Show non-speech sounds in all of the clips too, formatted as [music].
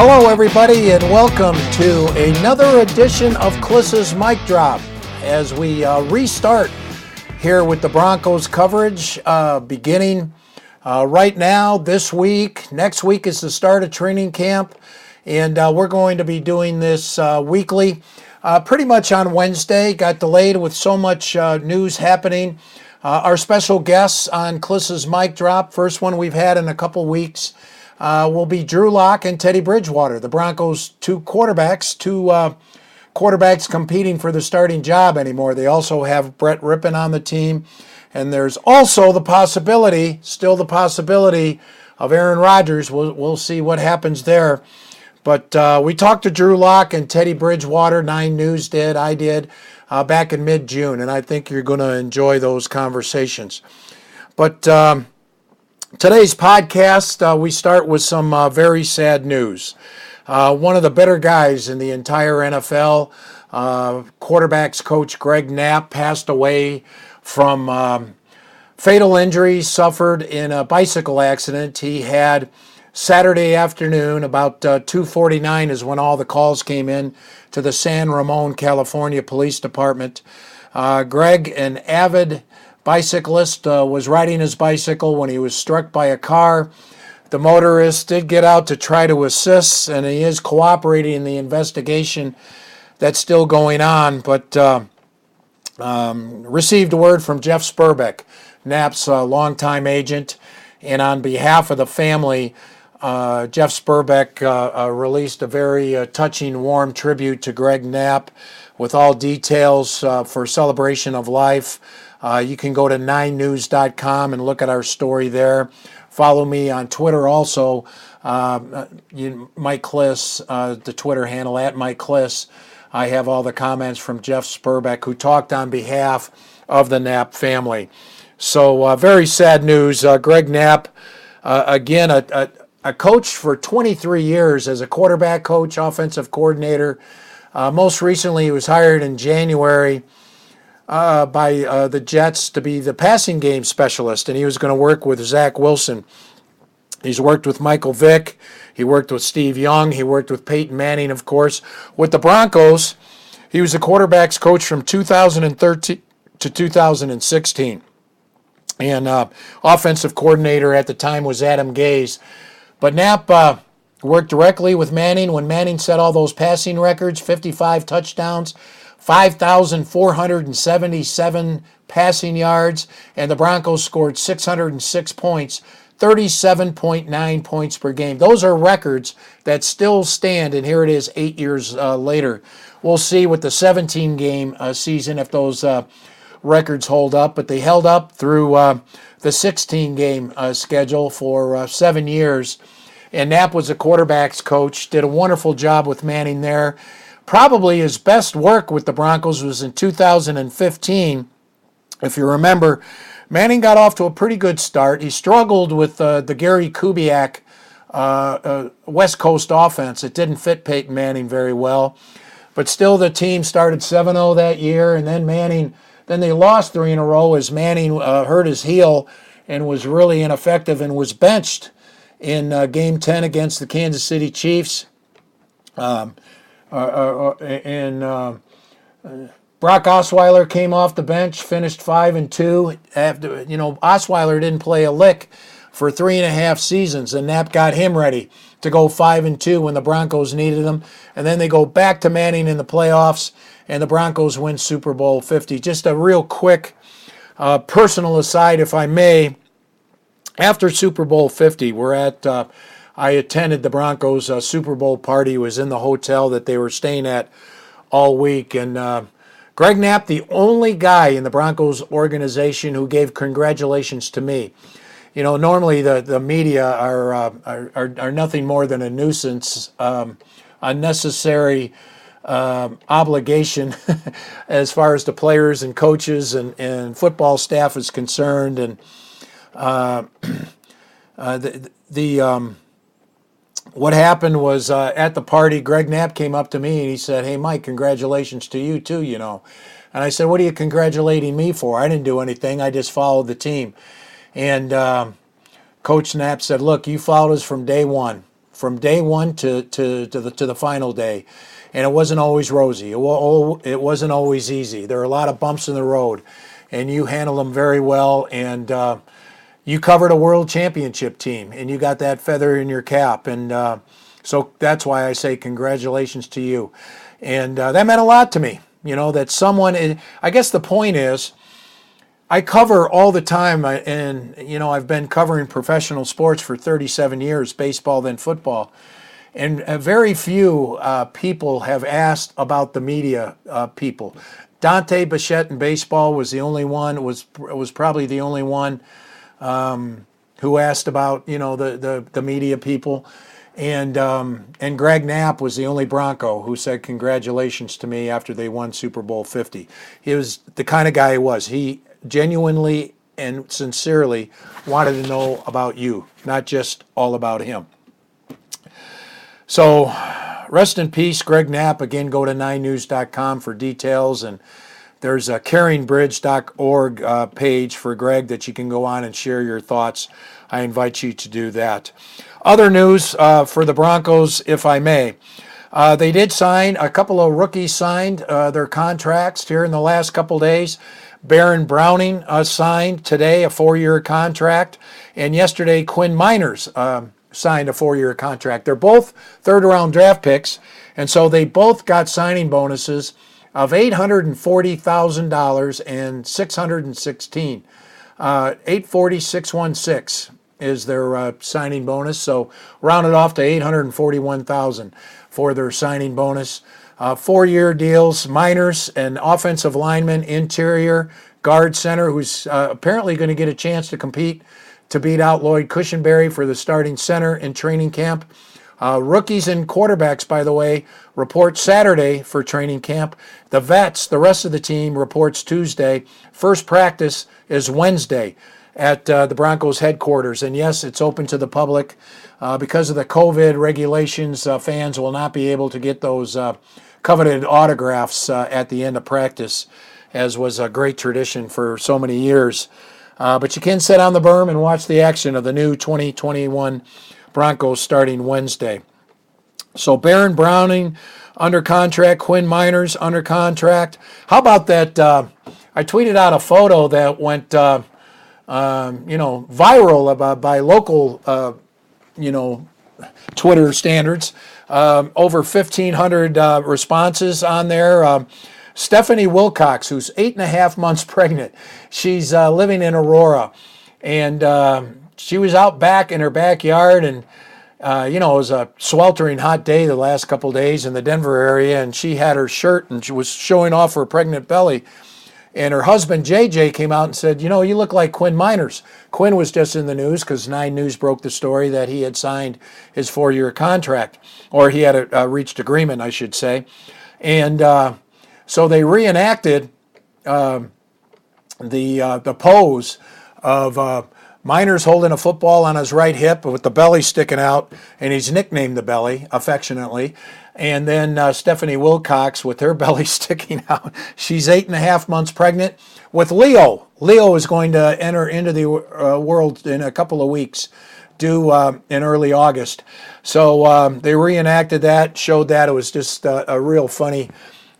Hello, everybody, and welcome to another edition of Klis's Mic Drop as we uh, restart here with the Broncos coverage uh, beginning uh, right now, this week. Next week is the start of training camp, and uh, we're going to be doing this uh, weekly. Uh, pretty much on Wednesday, got delayed with so much news happening. our special guests on Klis's Mic Drop, first one we've had in a couple weeks uh, will be Drew Lock and Teddy Bridgewater, the Broncos' two quarterbacks, two uh, quarterbacks competing for the starting job anymore. They also have Brett Rypien on the team, and there's also the possibility, still the possibility, of Aaron Rodgers. We'll, we'll see what happens there. But uh, we talked to Drew Lock and Teddy Bridgewater. Nine News did, I did, uh, back in mid June, and I think you're going to enjoy those conversations. But um, Today's podcast, uh, we start with some uh, very sad news. Uh, one of the better guys in the entire NFL, uh, quarterbacks coach Greg Knapp, passed away from um, fatal injuries suffered in a bicycle accident he had Saturday afternoon. About 2:49 uh, is when all the calls came in to the San Ramon, California Police Department. Uh, Greg, an avid bicyclist uh, was riding his bicycle when he was struck by a car. The motorist did get out to try to assist, and he is cooperating in the investigation that's still going on. But uh, um, received word from Jeff Spurbeck, Knapp's uh, longtime agent, and on behalf of the family, uh, Jeff Spurbeck uh, uh, released a very uh, touching, warm tribute to Greg Knapp with all details for celebration of life. Uh, you can go to 9news.com and look at our story there. Follow me on Twitter also, uh, you, Mike Klis, uh, the Twitter handle at Mike Klis. I have all the comments from Jeff Spurbeck, who talked on behalf of the Knapp family. So, uh, very sad news. Uh, Greg Knapp, uh, again, a, a, a, coach for 23 years as a quarterback coach, offensive coordinator. most recently, he was hired in January uh, by uh, the Jets to be the passing game specialist, and he was going to work with Zach Wilson. He's worked with Michael Vick. He worked with Steve Young. He worked with Peyton Manning, of course. With the Broncos, he was the quarterbacks coach from 2013 to 2016. And uh, offensive coordinator at the time was Adam Gase. But Knapp uh, worked directly with Manning when Manning set all those passing records 55 touchdowns, 5,477 passing yards, and the Broncos scored 606 points, 37.9 points per game. Those are records that still stand, and here it is eight years uh, later. We'll see with the 17 game uh, season if those uh, records hold up, but they held up through uh, the 16 game uh, schedule for uh, seven years. And Knapp was a quarterback's coach, did a wonderful job with Manning there. Probably his best work with the Broncos was in 2015. If you remember, Manning got off to a pretty good start. He struggled with uh, the Gary Kubiak uh, uh, West Coast offense. It didn't fit Peyton Manning very well. But still, the team started 7 0 that year, and then Manning, then they lost three in a row as Manning uh, hurt his heel and was really ineffective and was benched in uh, game 10 against the Kansas City Chiefs. Um, uh, uh, uh, and Brock Osweiler came off the bench, finished five and two. After you know, Osweiler didn't play a lick for three and a half seasons, and Knapp got him ready to go five and two when the Broncos needed him. And then they go back to Manning in the playoffs, and the Broncos win Super Bowl 50. Just a real quick uh, personal aside, if I may. After Super Bowl 50, we're at uh, I attended the Broncos uh, Super Bowl party. It Was in the hotel that they were staying at all week, and uh, Greg Knapp, the only guy in the Broncos organization who gave congratulations to me. You know, normally the, the media are, uh, are, are, are, nothing more than a nuisance, um, unnecessary um, obligation [laughs] as far as the players and coaches and, and football staff is concerned. And uh, [clears throat] uh, the, the um, what happened was uh, at the party, Greg Knapp came up to me and he said, Hey, Mike, congratulations to you too, you know. And I said, What are you congratulating me for? I didn't do anything. I just followed the team. And uh, Coach Knapp said, Look, you followed us from day one. from day one to, to, to, the, to the final day. And it wasn't always rosy. It, it wasn't always easy. There are a lot of bumps in the road, and you handled them very well. And uh, you covered a world championship team, and you got that feather in your cap. And uh, so that's why I say congratulations to you. And uh, that meant a lot to me. You know, that someone, I guess the point is, I cover all the time, and you know I've been covering professional sports for 37 years, baseball then football, and very few uh, people have asked about the media uh, people. Dante Bichette in baseball was the only one was was probably the only one um, who asked about you know the the, the media people. And um, and Greg Knapp was the only Bronco who said congratulations to me after they won Super Bowl 50. He was the kind of guy he was. He genuinely and sincerely wanted to know about you, not just all about him. So, rest in peace, Greg Knapp. Again, go to 9news.com for details. And there's a caringbridge.org uh, page for Greg that you can go on and share your thoughts. I invite you to do that. Other news uh, for the Broncos, if I may. Uh, they did sign, a couple of rookies signed uh, their contracts here in the last couple days. Baron Browning uh, signed today a four year contract, and yesterday Quinn Meinerz uh, signed a four year contract. They're both third round draft picks, and so they both got signing bonuses of $840,000 and 616. Uh, 840, 616 is their uh, signing bonus. So rounded off to 841,000 for their signing bonus. Uh, four year deals, Meinerz, and offensive lineman, interior, guard center, who's uh, apparently going to get a chance to compete to beat out Lloyd Cushenberry for the starting center in training camp. Uh, rookies and quarterbacks, by the way, report Saturday for training camp. The vets, the rest of the team, reports Tuesday. First practice is Wednesday at uh, the Broncos headquarters. And yes, it's open to the public. Uh, because of the COVID regulations, uh, fans will not be able to get those uh, coveted autographs uh, at the end of practice, as was a great tradition for so many years. But you can sit on the berm and watch the action of the new 2021 Broncos starting Wednesday. So Baron Browning under contract, Quinn Meinerz under contract. How about that? I tweeted out a photo that went um, you know, viral about, by local, uh, you know, Twitter standards. Um, over 1,500 uh, responses on there. Um, Stephanie Wilcox, who's eight and a half months [laughs] pregnant, she's uh, living in Aurora, and um, she was out back in her backyard and. Uh, you know, it was a sweltering hot day the last couple days in the Denver area, and she had her shirt and she was showing off her pregnant belly. And her husband, JJ, came out and said, You know, you look like Quinn Meinerz. Quinn was just in the news because Nine News broke the story that he had signed his four year contract, or he had a, a reached agreement, I should say. And uh, so they reenacted uh, the, uh, the pose of uh, Meinerz holding a football on his right hip with the belly sticking out, and he's nicknamed the belly affectionately. And then uh, Stephanie Wilcox with her [laughs] belly sticking out. She's eight and a half months pregnant with Leo. Leo is going to enter into the uh, world in a couple of weeks, due uh, in early August. So um, they reenacted that, showed that. It was just a real funny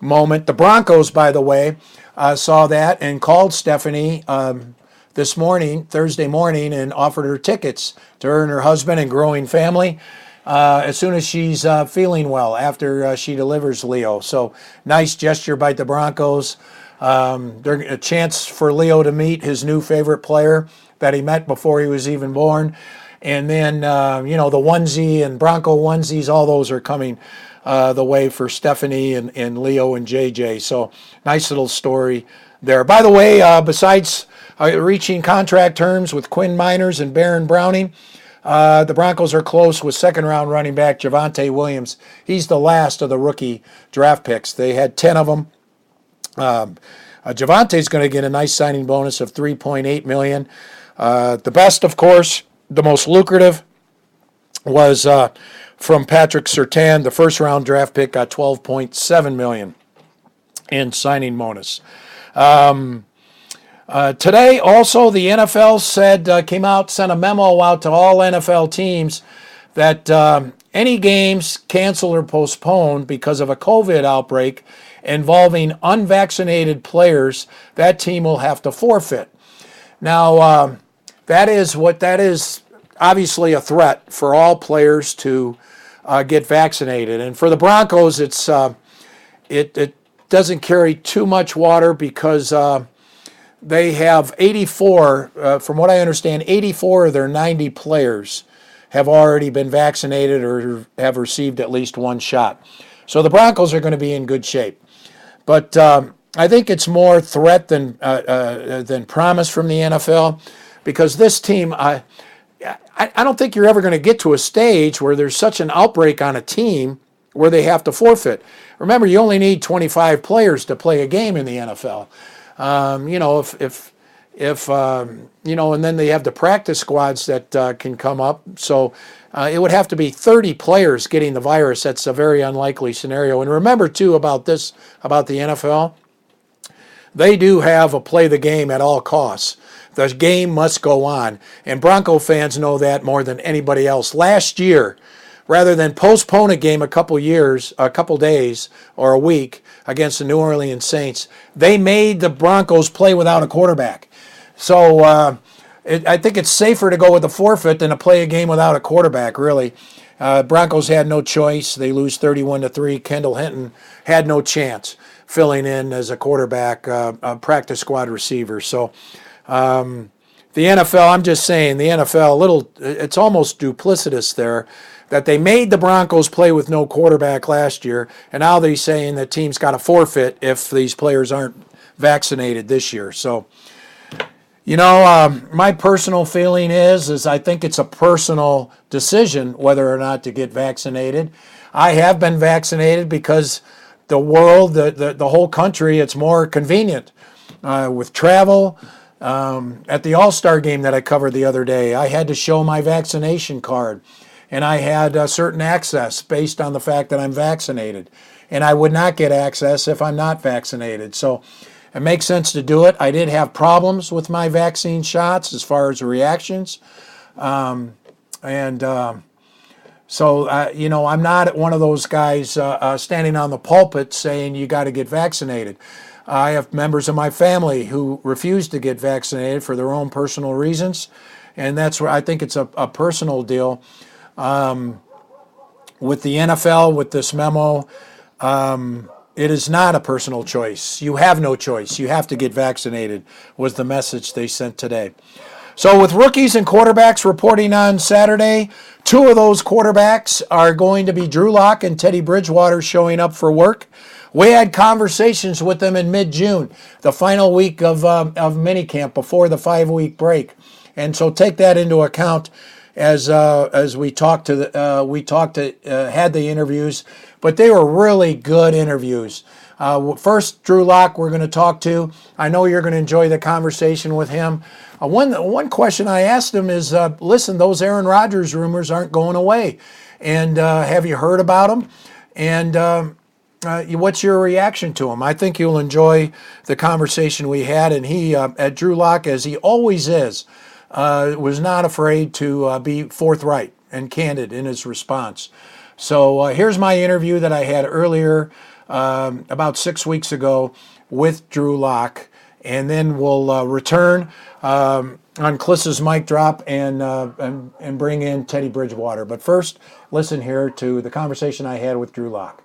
moment. The Broncos, by the way, uh, saw that and called Stephanie. Um, this morning, Thursday morning, and offered her tickets to her and her husband and growing family uh, as soon as she's uh, feeling well after uh, she delivers Leo. So nice gesture by the Broncos. Um, a chance for Leo to meet his new favorite player that he met before he was even born. And then, uh, you know, the onesie and Bronco onesies, all those are coming uh, the way for Stephanie and, and Leo and JJ. So nice little story there. By the way, uh, reaching contract terms with Quinn Meinerz and Baron Browning, uh, the Broncos are close with second round running back Javonte Williams. He's the last of the rookie draft picks. They had 10 of them. Um, uh, going to get a nice signing bonus of 3.8 million. Uh, the best, of course, the most lucrative was uh, from Patrick Surtain. The first round draft pick got 12.7 million in signing bonus. Um, uh, today, also, the NFL said, uh, came out, sent a memo out to all NFL teams that um, any games canceled or postponed because of a COVID outbreak involving unvaccinated players, that team will have to forfeit. Now, uh, that is what that is obviously a threat for all players to uh, get vaccinated. And for the Broncos, it's uh, it, it doesn't carry too much water because uh, they have 84, uh, from what I understand, 84 of their 90 players have already been vaccinated or have received at least one shot. So the Broncos are going to be in good shape. But um, I think it's more threat than uh, uh, than promise from the NFL because this team, I, I, I don't think you're ever going to get to a stage where there's such an outbreak on a team where they have to forfeit. Remember, you only need 25 players to play a game in the NFL. Um, you know, if if if um, you know, and then they have the practice squads that uh, can come up. So uh, it would have to be 30 players getting the virus. That's a very unlikely scenario. And remember too about this about the NFL. They do have a play the game at all costs. The game must go on, and Bronco fans know that more than anybody else. Last year, rather than postpone a game a couple years, a couple days, or a week against the New Orleans Saints, they made the Broncos play without a quarterback. So uh, it, I think it's safer to go with a forfeit than to play a game without a quarterback. Really, uh, Broncos had no choice. They lose 31 to three. Kendall Hinton had no chance filling in as a quarterback, uh, a practice squad receiver. So. Um, the NFL, I'm just saying, the NFL, a little, it's almost duplicitous there that they made the Broncos play with no quarterback last year, and now they're saying that teams got to forfeit if these players aren't vaccinated this year. So you know, um, my personal feeling is is I think it's a personal decision whether or not to get vaccinated. I have been vaccinated because the world, the, the, the whole country, it's more convenient uh, with travel. Um, at the All Star game that I covered the other day, I had to show my vaccination card, and I had a certain access based on the fact that I'm vaccinated, and I would not get access if I'm not vaccinated. So it makes sense to do it. I did have problems with my vaccine shots as far as reactions. Um, and um, so, uh, you know, I'm not one of those guys uh, uh, standing on the pulpit saying you got to get vaccinated. I have members of my family who refuse to get vaccinated for their own personal reasons. And that's where I think it's a, a personal deal. Um, with the NFL, with this memo, um, it is not a personal choice. You have no choice. You have to get vaccinated, was the message they sent today. So, with rookies and quarterbacks reporting on Saturday, two of those quarterbacks are going to be Drew Lock and Teddy Bridgewater showing up for work. We had conversations with them in mid June, the final week of, um, of minicamp before the five week break. And so, take that into account as uh, as we talked to the, uh, we talked to uh, had the interviews, but they were really good interviews. Uh, first, Drew Lock, we're going to talk to. I know you're going to enjoy the conversation with him. Uh, one one question I asked him is, uh, listen, those Aaron Rodgers rumors aren't going away, and have you heard about them? And um, what's your reaction to him? I think you'll enjoy the conversation we had. And he, at Drew Lock, as he always is, uh, was not afraid to uh, be forthright and candid in his response. So uh, here's my interview that I had earlier, um, about six weeks ago, with Drew Lock, and then we'll uh, return um, on Klis's mic drop and, uh, and and bring in Teddy Bridgewater. But first, listen here to the conversation I had with Drew Lock.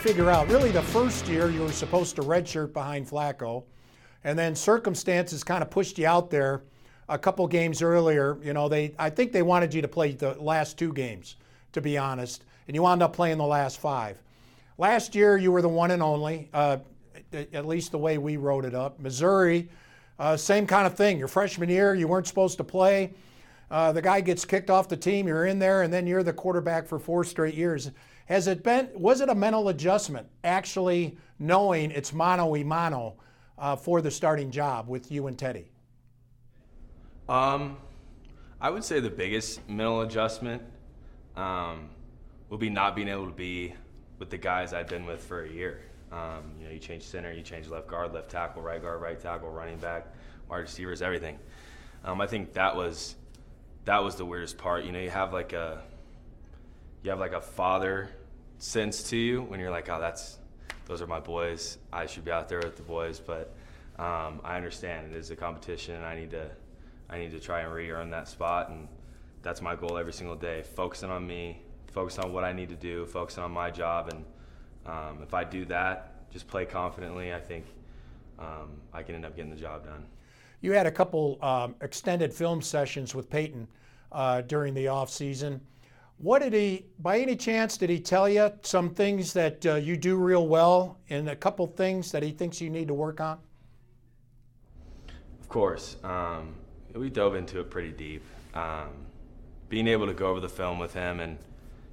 Figure out really the first year you were supposed to redshirt behind Flacco, and then circumstances kind of pushed you out there a couple games earlier. You know, they I think they wanted you to play the last two games, to be honest, and you wound up playing the last five. Last year you were the one and only, uh, at least the way we wrote it up. Missouri, uh, same kind of thing. Your freshman year you weren't supposed to play. Uh, the guy gets kicked off the team, you're in there, and then you're the quarterback for four straight years. Has it been, was it a mental adjustment actually knowing it's mano y mano uh, for the starting job with you and Teddy? Um, I would say the biggest mental adjustment um, will be not being able to be with the guys I've been with for a year. Um, you know, you change center, you change left guard, left tackle, right guard, right tackle, running back, wide receivers, everything. Um, I think that was that was the weirdest part. You know, you have like a you have like a father sense to you when you're like, oh, that's those are my boys. I should be out there with the boys, but um, I understand it is a competition, and I need to I need to try and re-earn that spot, and that's my goal every single day. Focusing on me, focusing on what I need to do, focusing on my job, and um, if I do that, just play confidently, I think um, I can end up getting the job done. You had a couple um, extended film sessions with Peyton uh, during the off season. What did he, by any chance, did he tell you some things that uh, you do real well and a couple things that he thinks you need to work on? Of course. Um, we dove into it pretty deep. Um, being able to go over the film with him and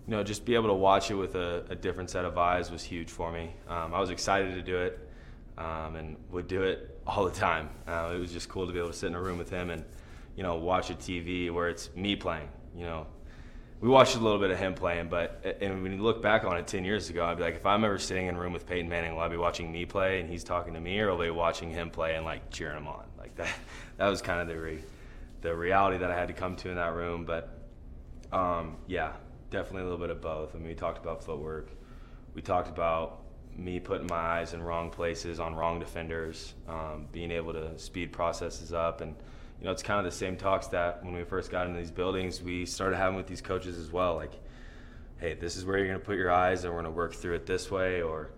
you know just be able to watch it with a, a different set of eyes was huge for me. Um, I was excited to do it um, and would do it [laughs] all the time. Uh, it was just cool to be able to sit in a room with him and you know watch a TV where it's me playing. You know, we watched a little bit of him playing, but and when you look back on it 10 years ago, I'd be like, if I'm ever sitting in a room with Peyton Manning, will I be watching me play and he's talking to me, or will I be watching him play and like cheering him on? Like that, [laughs] that was kind of the re, the reality that I had to come to in that room. But um, yeah, definitely a little bit of both. I mean, we talked about footwork, we talked about me putting my eyes in wrong places on wrong defenders, um, being able to speed processes up and you know, it's kind of the same talks that when we first got into these buildings, we started having with these coaches as well. Like, hey, this is where you're going to put your eyes, and we're going to work through it this way, or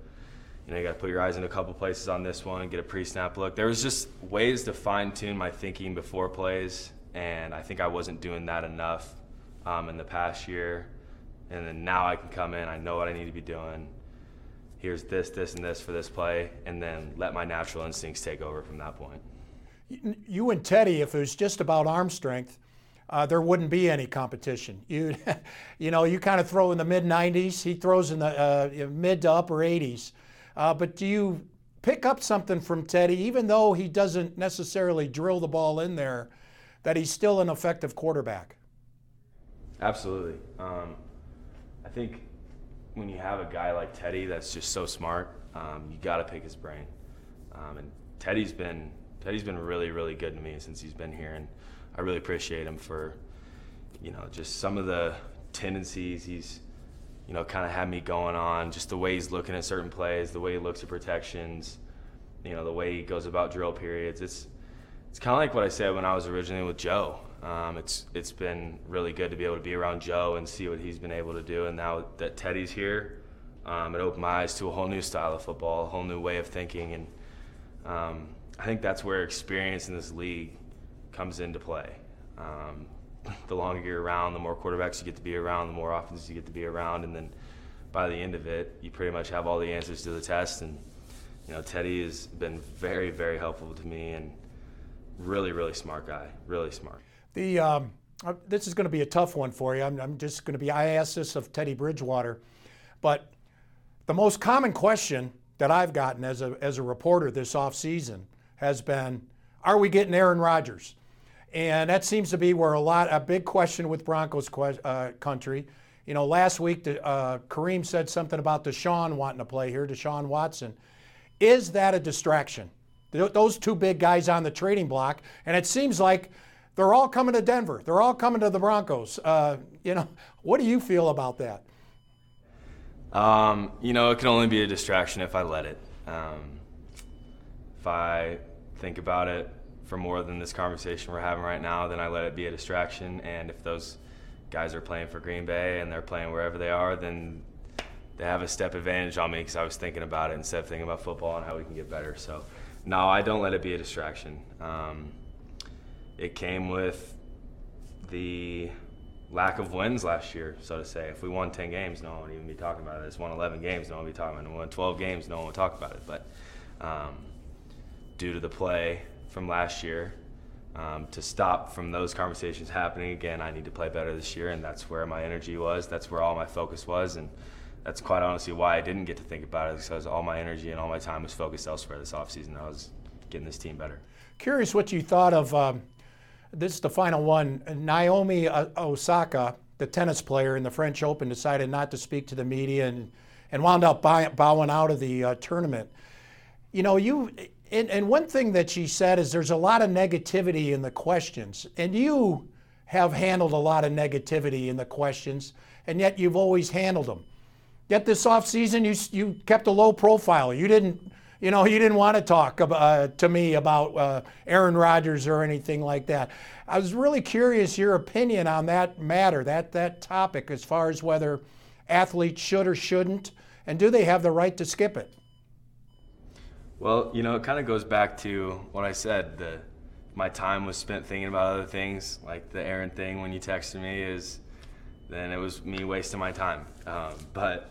you know, you got to put your eyes in a couple places on this one get a pre-snap look. There was just ways to fine-tune my thinking before plays, and I think I wasn't doing that enough um, in the past year. And then now I can come in, I know what I need to be doing. Here's this, this, and this for this play, and then let my natural instincts take over from that point you and Teddy, if it was just about arm strength, uh, there wouldn't be any competition. [laughs] You, you know, you kind of throw in the mid 90s. He throws in the uh, mid to upper 80s. Uh, but do you pick up something from Teddy, even though he doesn't necessarily drill the ball in there, that he's still an effective quarterback? Absolutely. Um, I think when you have a guy like Teddy that's just so smart, um, you got to pick his brain. Um, and Teddy's been Teddy's been really, really good to me since he's been here, and I really appreciate him for, you know, just some of the tendencies he's, you know, kind of had me going on. Just the way he's looking at certain plays, the way he looks at protections, you know, the way he goes about drill periods. It's it's kind of like what I said when I was originally with Joe. Um, it's it's been really good to be able to be around Joe and see what he's been able to do. And now that Teddy's here, um, it opened my eyes to a whole new style of football, a whole new way of thinking, and um, I think that's where experience in this league comes into play. Um, [laughs] the longer you're around, the more quarterbacks you get to be around, the more offenses you get to be around, and then by the end of it, you pretty much have all the answers to the test. And you know, Teddy has been very, very helpful to me, and really, really smart guy, really smart. The um, uh, this is going to be a tough one for you. I'm, I'm just going to be. I this of Teddy Bridgewater, but the most common question that I've gotten as a as a reporter this off season has been, are we getting Aaron Rodgers? And that seems to be where a lot, a big question with Broncos uh, country. You know, last week uh, Kareem said something about Deshaun wanting to play here, Deshaun Watson. Is that a distraction? Those two big guys on the trading block, and it seems like they're all coming to Denver. They're all coming to the Broncos. Uh, you know, what do you feel about that? Um, you know, it can only be a distraction if I let it. Um, if I think about it for more than this conversation we're having right now, then I let it be a distraction. And if those guys are playing for Green Bay and they're playing wherever they are, then they have a step advantage on me because I was thinking about it instead of thinking about football and how we can get better. So, no, I don't let it be a distraction. Um, it came with the lack of wins last year, so to say. If we won 10 games, no one would even be talking about it. If we won 11 games, no one would be talking about it. If we won 12 games, no one would talk about it. But um, due to the play from last year. Um, to stop from those conversations happening again, I need to play better this year, and that's where my energy was. That's where all my focus was, and that's quite honestly why I didn't get to think about it because all my energy and all my time was focused elsewhere this offseason. I was getting this team better. Curious what you thought of um, this is the final one. Naomi Osaka, the tennis player in the French Open, decided not to speak to the media and, and wound up bowing out of the uh, tournament. You know, you and, and one thing that she said is there's a lot of negativity in the questions, and you have handled a lot of negativity in the questions, and yet you've always handled them. Yet this offseason, you you kept a low profile. You didn't you know, you didn't want to talk about, uh, to me about uh, Aaron Rodgers or anything like that. I was really curious your opinion on that matter, that that topic, as far as whether athletes should or shouldn't, and do they have the right to skip it? Well, you know, it kind of goes back to what I said. The my time was spent thinking about other things, like the Aaron thing when you texted me is, then it was me wasting my time. Um, but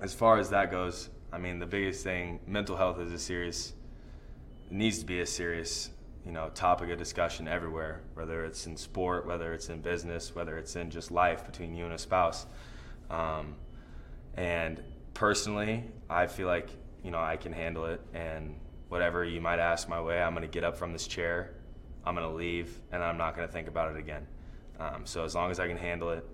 as far as that goes, I mean, the biggest thing, mental health is a serious, needs to be a serious, you know, topic of discussion everywhere, whether it's in sport, whether it's in business, whether it's in just life between you and a spouse. Um, and personally, I feel like, you know, I can handle it. And whatever you might ask my way, I'm going to get up from this chair, I'm going to leave, and I'm not going to think about it again. Um, so as long as I can handle it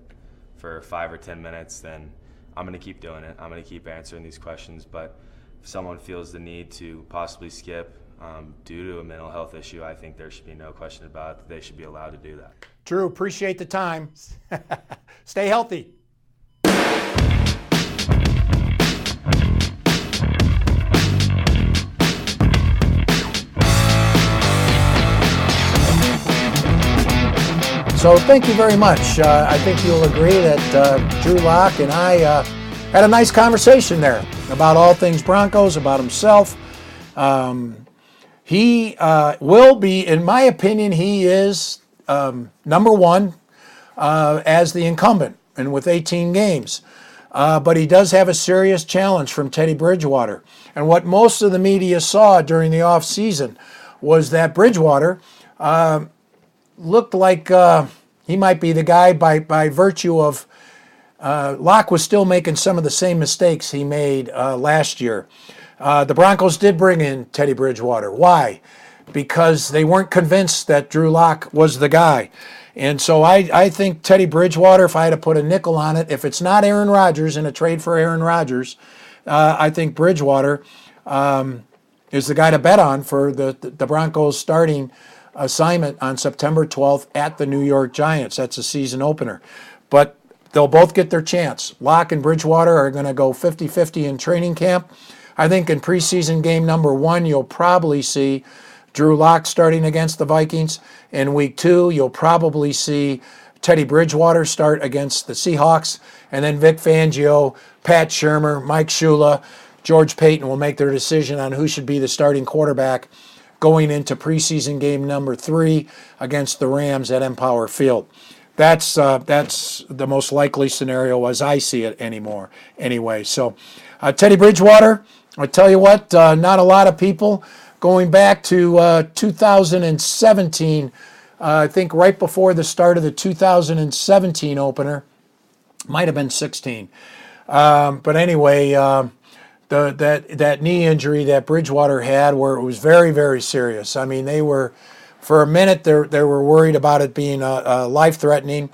for five or 10 minutes, then I'm going to keep doing it. I'm going to keep answering these questions. But if someone feels the need to possibly skip um, due to a mental health issue, I think there should be no question about it they should be allowed to do that. Drew, appreciate the time. [laughs] Stay healthy. So thank you very much. Uh, I think you'll agree that uh, Drew Lock and I uh, had a nice conversation there about all things Broncos, about himself. Um, he uh, will be, in my opinion, he is um, number one uh, as the incumbent, and with 18 games. Uh, but he does have a serious challenge from Teddy Bridgewater. And what most of the media saw during the offseason was that Bridgewater looked like uh, he might be the guy by, by virtue of uh, Lock was still making some of the same mistakes he made uh, last year. Uh, the Broncos did bring in Teddy Bridgewater. Why? Because they weren't convinced that Drew Lock was the guy. And so I, I think Teddy Bridgewater, if I had to put a nickel on it, if it's not Aaron Rodgers in a trade for Aaron Rodgers, uh, I think Bridgewater um, is the guy to bet on for the, the Broncos starting assignment on September 12th at the New York Giants. That's a season opener. But they'll both get their chance. Lock and Bridgewater are going to go 50 50 in training camp. I think in preseason game number one, you'll probably see Drew Lock starting against the Vikings. In week two, you'll probably see Teddy Bridgewater start against the Seahawks. And then Vic Fangio, Pat Shurmur, Mike Shula, George Paton will make their decision on who should be the starting quarterback going into preseason game number three against the Rams at Empower Field. That's uh, that's the most likely scenario as I see it anymore. Anyway, so uh, Teddy Bridgewater, I tell you what, uh, not a lot of people going back to uh, 2017. Uh, I think right before the start of the 2017 opener, might have been 16. Um, but anyway. Um, the, that that knee injury that Bridgewater had, where it was very very serious. I mean, they were for a minute they they were worried about it being uh, uh, life threatening.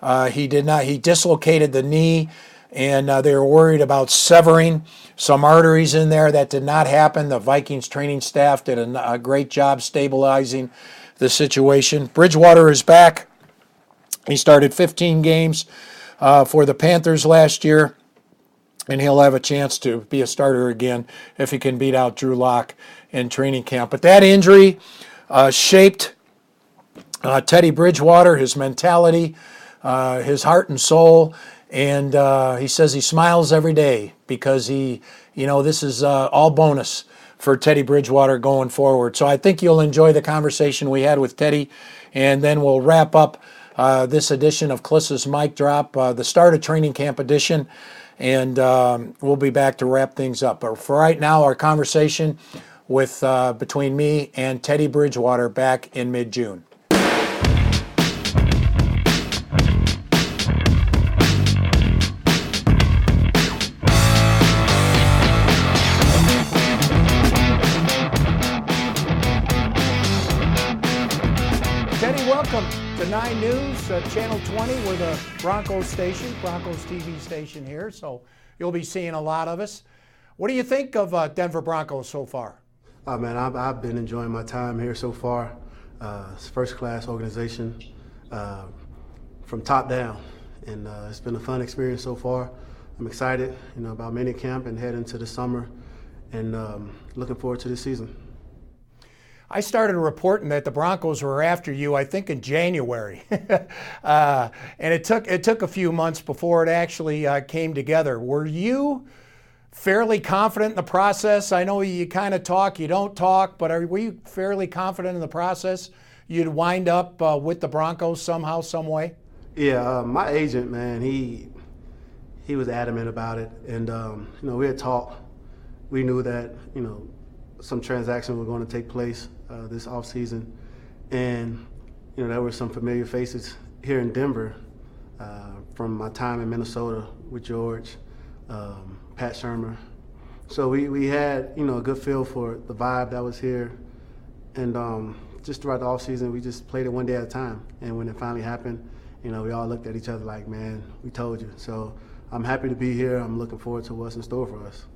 Uh, he did not. He dislocated the knee, and uh, they were worried about severing some arteries in there. That did not happen. The Vikings training staff did a, a great job stabilizing the situation. Bridgewater is back. He started 15 games uh, for the Panthers last year and he'll have a chance to be a starter again if he can beat out Drew Lock in training camp. But that injury uh, shaped uh, Teddy Bridgewater, his mentality, uh, his heart and soul, and uh, he says he smiles every day because he, you know, this is uh, all bonus for Teddy Bridgewater going forward. So I think you'll enjoy the conversation we had with Teddy, and then we'll wrap up uh, this edition of Klis's Mic Drop, the start of training camp edition and um, we'll be back to wrap things up. But for right now, our conversation with uh, between me and Teddy Bridgewater back in mid June. 9 uh, Channel 20. We're the Broncos station, Broncos TV station here, so you'll be seeing a lot of us. What do you think of uh, Denver Broncos so far? Oh, man, I've, I've, been enjoying my time here so far. Uh, first class organization uh, from top down, and uh, it's been a fun experience so far. I'm excited, you know, about mini camp and heading to the summer, and um, looking forward to the season. I started reporting that the Broncos were after you, I think, in January, [laughs] uh, and it took it took a few months before it actually uh, came together. Were you fairly confident in the process? I know you kind of talk, you don't talk, but are, were you fairly confident in the process? You'd wind up uh, with the Broncos somehow, some way. Yeah, uh, my agent, man, he he was adamant about it, and um, you know, we had talked. We knew that you know some transactions were going to take place uh, this off season, and you know there were some familiar faces here in Denver uh, from my time in Minnesota with George, um, Pat Shurmur. So we, we had you know a good feel for the vibe that was here, and um, just throughout the off season we just played it one day at a time. And when it finally happened, you know we all looked at each other like, man, we told you. So I'm happy to be here. I'm looking forward to what's in store for us.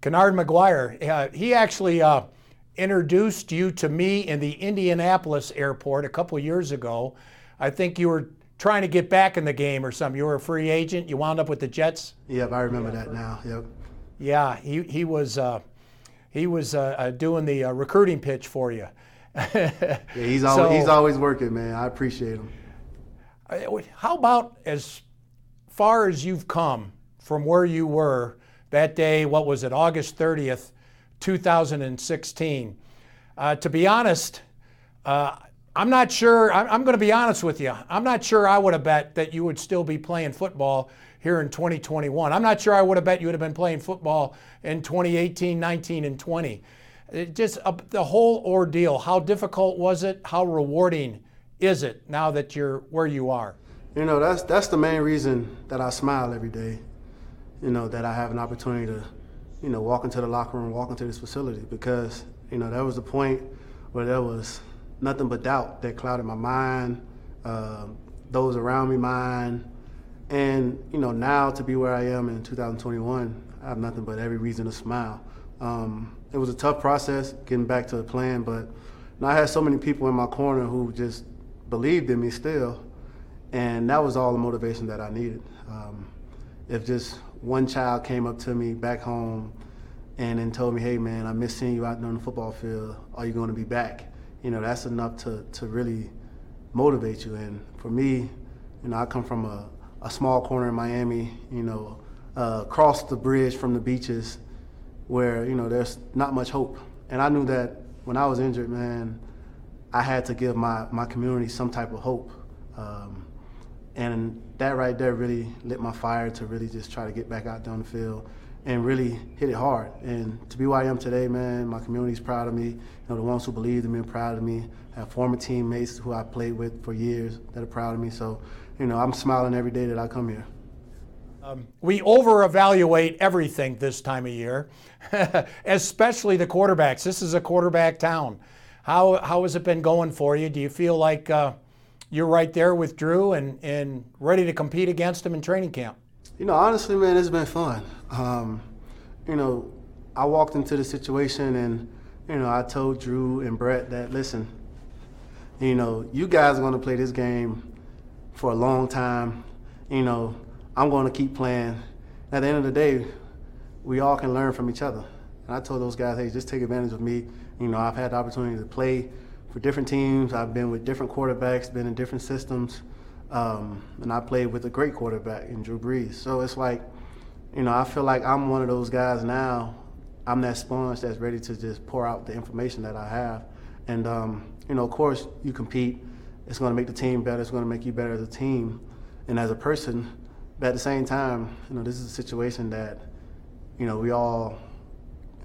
Kennard McGuire, uh, he actually uh, introduced you to me in the Indianapolis airport a couple years ago. I think you were trying to get back in the game or something. You were a free agent. You wound up with the Jets. Yep, I remember that now. Yep. Yeah, he he was uh, he was uh, uh, doing the uh, recruiting pitch for you. [laughs] yeah, he's always so, he's always working, man. I appreciate him. Uh, how about as far as you've come from where you were that day? What was it, August thirtieth? 2016. Uh, to be honest, uh, I'm not sure, I'm, I'm going to be honest with you. I'm not sure I would have bet that you would still be playing football here in 2021. I'm not sure I would have bet you would have been playing football in 2018, 19, and 20. It just uh, the whole ordeal. How difficult was it? How rewarding is it now that you're where you are? You know, that's that's the main reason that I smile every day. You know, that I have an opportunity to you know, walking to the locker room, walking to this facility because, you know, there was a point where there was nothing but doubt that clouded my mind, uh, those around me mind. And, you know, now to be where I am in 2021, I have nothing but every reason to smile. Um, it was a tough process getting back to the plan, but I had so many people in my corner who just believed in me still, and that was all the motivation that I needed. Um, if just one child came up to me back home and then told me, hey man, I miss seeing you out there on the football field. Are you going to be back? You know, that's enough to, to really motivate you. And for me, you know, I come from a, a small corner in Miami, you know, uh, across the bridge from the beaches where, you know, there's not much hope. And I knew that when I was injured, man, I had to give my, my community some type of hope. Um, and that right there really lit my fire to really just try to get back out there on the field and really hit it hard. And to be where I am today, man, my community's proud of me. You know, the ones who believed in me are proud of me. I have former teammates who I played with for years that are proud of me. So, you know, I'm smiling every day that I come here. Um, we over evaluate everything this time of year, [laughs] especially the quarterbacks. This is a quarterback town. How, how has it been going for you? Do you feel like uh, you're right there with Drew and, and ready to compete against him in training camp? You know, honestly, man, it's been fun. Um, you know, I walked into the situation and, you know, I told Drew and Brett that, listen, you know, you guys are going to play this game for a long time. You know, I'm going to keep playing. At the end of the day, we all can learn from each other. And I told those guys, hey, just take advantage of me. You know, I've had the opportunity to play for different teams. I've been with different quarterbacks, been in different systems, um, and I played with a great quarterback in Drew Brees. So it's like, you know, I feel like I'm one of those guys now. I'm that sponge that's ready to just pour out the information that I have. And, um, you know, of course, you compete. It's going to make the team better. It's going to make you better as a team and as a person. But at the same time, you know, this is a situation that, you know, we all,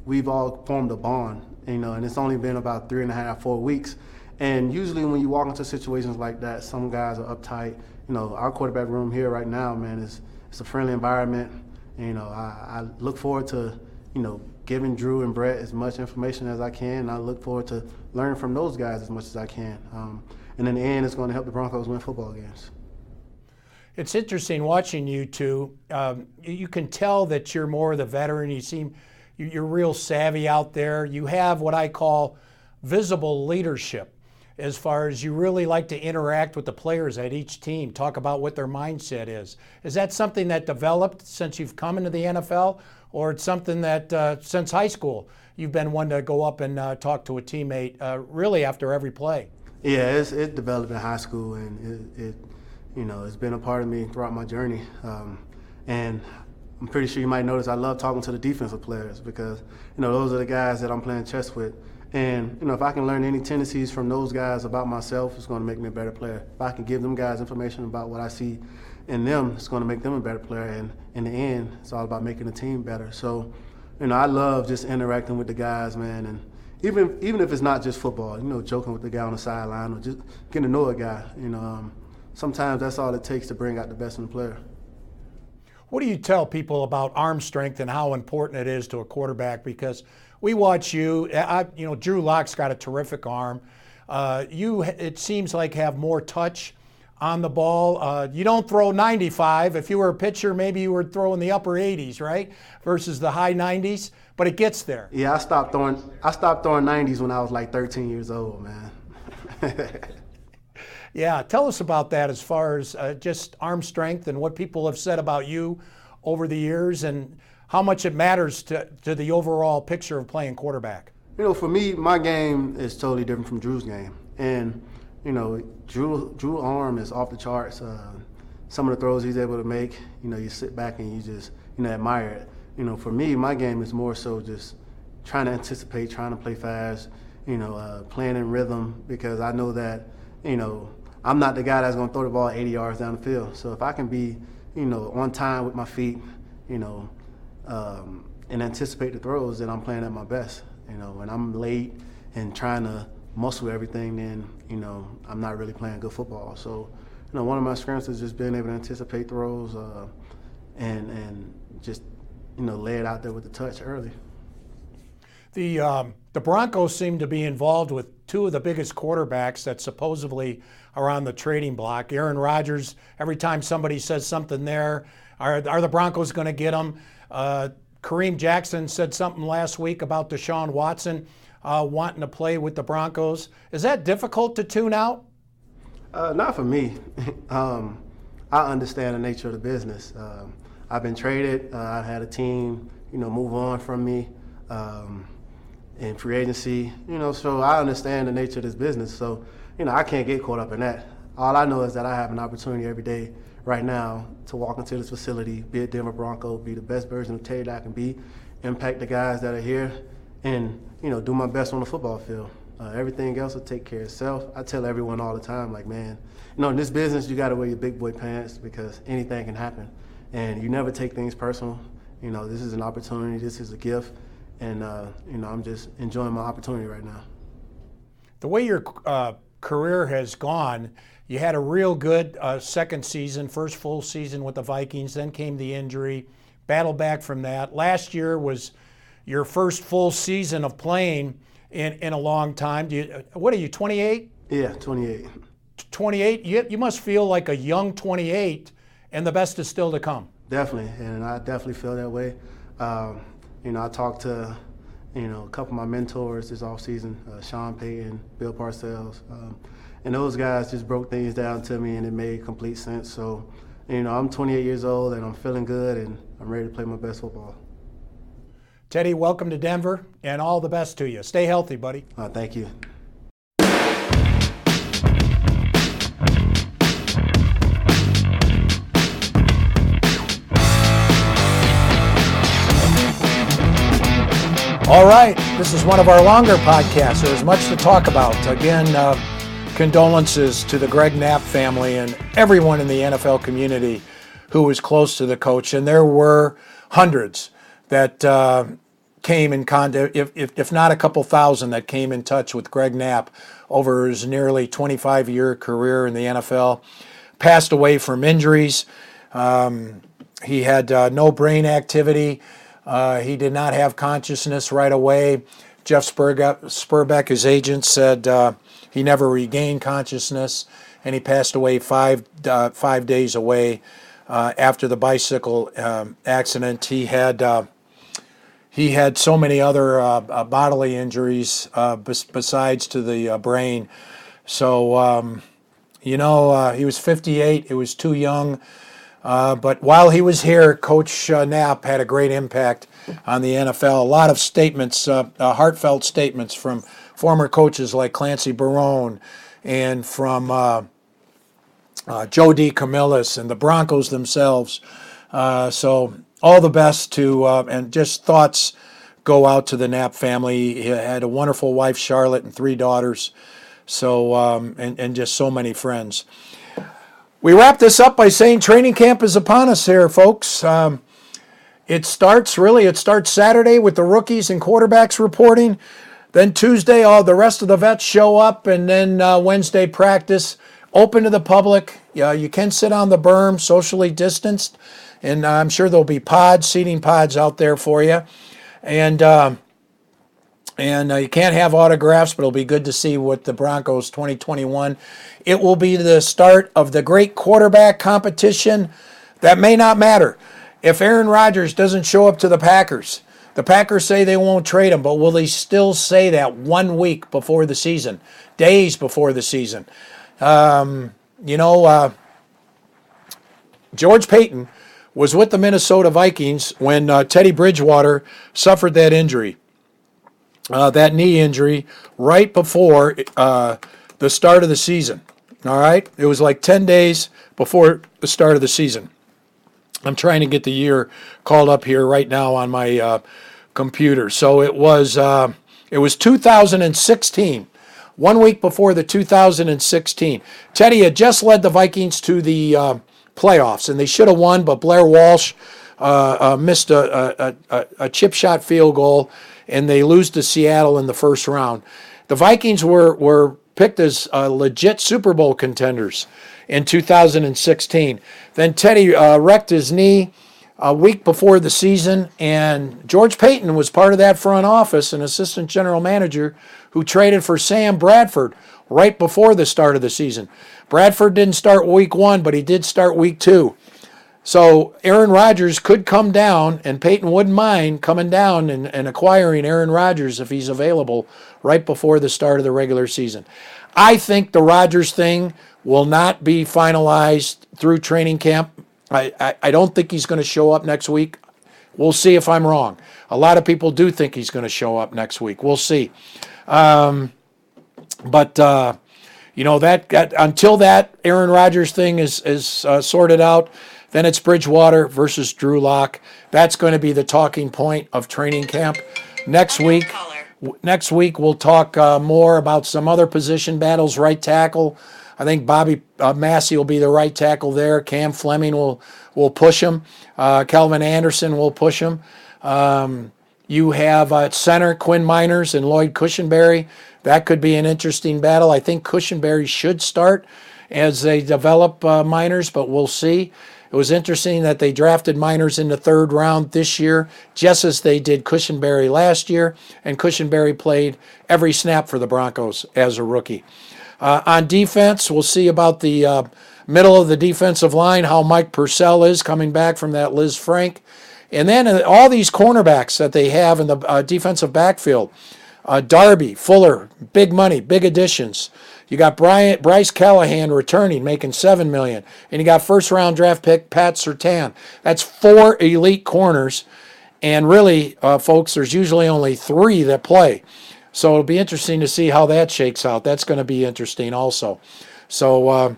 we've all formed a bond you know, and it's only been about three and a half, four weeks. And usually when you walk into situations like that, some guys are uptight. You know, our quarterback room here right now, man, is it's a friendly environment. And, you know, I, I look forward to, you know, giving Drew and Brett as much information as I can. And I look forward to learning from those guys as much as I can. Um, and in the end, it's going to help the Broncos win football games. It's interesting watching you two. Um, you can tell that you're more of the veteran. You seem you're real savvy out there. You have what I call visible leadership as far as you really like to interact with the players at each team, talk about what their mindset is. Is that something that developed since you've come into the NFL, or it's something that uh, since high school you've been one to go up and uh, talk to a teammate uh, really after every play? Yeah, it developed in high school, and it, it, you know, it's been a part of me throughout my journey. Um, and I'm pretty sure you might notice I love talking to the defensive players because you know those are the guys that I'm playing chess with. And you know, if I can learn any tendencies from those guys about myself, it's going to make me a better player. If I can give them guys information about what I see in them, it's going to make them a better player. And in the end, it's all about making the team better. So, you know, I love just interacting with the guys, man, and even even if it's not just football, you know, joking with the guy on the sideline or just getting to know a guy. You know, um, sometimes that's all it takes to bring out the best in the player. What do you tell people about arm strength and how important it is to a quarterback? Because we watch you. I, you know, Drew Lock's got a terrific arm. Uh, you, it seems like, have more touch on the ball. Uh, you don't throw 95. If you were a pitcher, maybe you were throwing the upper 80s, right, versus the high 90s. But it gets there. Yeah, I stopped throwing. I stopped throwing 90s when I was like 13 years old, man. [laughs] yeah, tell us about that as far as uh, just arm strength and what people have said about you over the years and how much it matters to, to the overall picture of playing quarterback? You know, for me, my game is totally different from Drew's game. And, you know, Drew, Drew arm is off the charts. Uh, some of the throws he's able to make, you know, you sit back and you just, you know, admire it. You know, for me, my game is more so just trying to anticipate, trying to play fast, you know, uh, playing in rhythm because I know that, you know, I'm not the guy that's going to throw the ball 80 yards down the field. So if I can be, you know, on time with my feet, you know, um, and anticipate the throws, then I'm playing at my best. You know, when I'm late and trying to muscle everything, then you know I'm not really playing good football. So, you know, one of my strengths is just being able to anticipate throws uh, and and just you know lay it out there with the touch early. The um, the Broncos seem to be involved with two of the biggest quarterbacks that supposedly are on the trading block. Aaron Rodgers. Every time somebody says something there, are are the Broncos going to get him? Uh, Kareem Jackson said something last week about Deshaun Watson uh, wanting to play with the Broncos. Is that difficult to tune out? Uh, not for me. [laughs] um, I understand the nature of the business. Um, I've been traded. Uh, I've had a team, you know, move on from me um, in free agency. You know, so I understand the nature of this business. So, you know, I can't get caught up in that. All I know is that I have an opportunity every day right now to walk into this facility, be a Denver Bronco, be the best version of Terry that I can be, impact the guys that are here, and you know do my best on the football field. Uh, everything else will take care of itself. I tell everyone all the time, like, man, you know, in this business, you got to wear your big boy pants because anything can happen, and you never take things personal. You know, this is an opportunity. This is a gift, and uh, you know, I'm just enjoying my opportunity right now. The way your uh, career has gone you had a real good uh, second season, first full season with the Vikings, then came the injury, battled back from that. Last year was your first full season of playing in, in a long time. Do you, what are you, 28? Yeah, 28. 28? You, you must feel like a young 28, and the best is still to come. Definitely, and I definitely feel that way. Um, you know, I talked to you know a couple of my mentors this offseason, uh, Sean Payton, Bill Parcells. Um, and those guys just broke things down to me, and it made complete sense. So, you know, I'm 28 years old, and I'm feeling good, and I'm ready to play my best football. Teddy, welcome to Denver, and all the best to you. Stay healthy, buddy. Uh, thank you. All right, this is one of our longer podcasts. There's much to talk about. Again, uh, condolences to the Greg Knapp family and everyone in the NFL community who was close to the coach. And there were hundreds that uh, came in contact, if, if, if, not a couple thousand, that came in touch with Greg Knapp over his nearly 25 year career in the NFL. Passed away from injuries. Um, he had uh, no brain activity. Uh, he did not have consciousness right away Jeff Sperbeck, his agent, said uh, he never regained consciousness, and he passed away five uh, five days away uh, after the bicycle um, accident. He had uh, he had so many other uh, bodily injuries besides to the brain. So um, you know, he was 58. It was too young. But while he was here, Coach Knapp had a great impact on the NFL. A lot of statements, uh, uh, heartfelt statements from former coaches like Clancy Barone and from uh, uh Joe DeCamillis and the Broncos themselves. Uh, so all the best to uh, and just thoughts go out to the Knapp family. He had a wonderful wife, Charlotte, and three daughters. So um, and and just so many friends. We wrap this up by saying training camp is upon us here, folks. Um, it starts really, it starts Saturday with the rookies and quarterbacks reporting. Then Tuesday, all the rest of the vets show up, and then uh, Wednesday practice open to the public. Yeah, you can sit on the berm, socially distanced, and I'm sure there'll be pods, seating pods out there for you. And uh, and uh, you can't have autographs, but it'll be good to see what the Broncos 2021. It will be the start of the great quarterback competition that may not matter. If Aaron Rodgers doesn't show up to the Packers, the Packers say they won't trade him, but will they still say that one week before the season, days before the season? Um, you know, uh, George Paton was with the Minnesota Vikings when uh, Teddy Bridgewater suffered that injury, uh, that knee injury, right before uh, the start of the season. All right? It was like 10 days before the start of the season. I'm trying to get the year called up here right now on my uh, computer. So it was uh, it was 2016, one week before the 2016. Teddy had just led the Vikings to the uh, playoffs, and they should have won, but Blair Walsh missed a, a, a, a chip shot field goal, and they lose to Seattle in the first round. The Vikings were were picked as uh, legit Super Bowl contenders in 2016. Then Teddy uh, wrecked his knee a week before the season, and George Paton was part of that front office, an assistant general manager who traded for Sam Bradford right before the start of the season. Bradford didn't start week one, but he did start week two. So Aaron Rodgers could come down, and Paton wouldn't mind coming down and, and acquiring Aaron Rodgers if he's available right before the start of the regular season. I think the Rodgers thing will not be finalized through training camp. I, I, I don't think he's going to show up next week. We'll see if I'm wrong. A lot of people do think he's going to show up next week. We'll see. Um, but uh, you know that, that, until that Aaron Rodgers thing is is uh, sorted out, then it's Bridgewater versus Drew Lock. That's going to be the talking point of training camp next week. Next week we'll talk uh, more about some other position battles, right tackle. I think Bobby uh, Massie will be the right tackle there. Cam Fleming will will push him. Uh, Calvin Anderson will push him. Um, you have uh, at center Quinn Meinerz and Lloyd Cushenberry. That could be an interesting battle. I think Cushenberry should start as they develop uh, Meinerz, but we'll see. It was interesting that they drafted Meinerz in the third round this year, just as they did Cushenberry last year, and Cushenberry played every snap for the Broncos as a rookie. Uh, on defense, we'll see about the uh, middle of the defensive line, how Mike Purcell is coming back from that Lisfranc. And then uh, all these cornerbacks that they have in the uh, defensive backfield. Uh, Darby, Fuller, big money, big additions. You got Brian, Bryce Callahan returning, making seven million, and you got first round draft pick Pat Surtain. That's four elite corners, and really, uh, folks, there's usually only three that play. So it'll be interesting to see how that shakes out. That's going to be interesting also. So uh,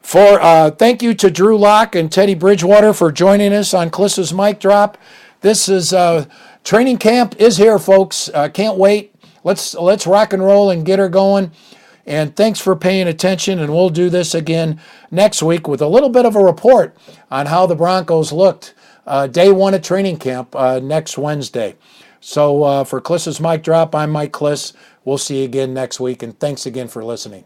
for uh, thank you to Drew Lock and Teddy Bridgewater for joining us on Klis's Mic Drop. This is uh, training camp is here, folks. Uh, can't wait. Let's let's rock and roll and get her going. And thanks for paying attention. And we'll do this again next week with a little bit of a report on how the Broncos looked uh, day one of training camp uh, next Wednesday. So uh, for Klis's Mic Drop, I'm Mike Klis. We'll see you again next week, and thanks again for listening.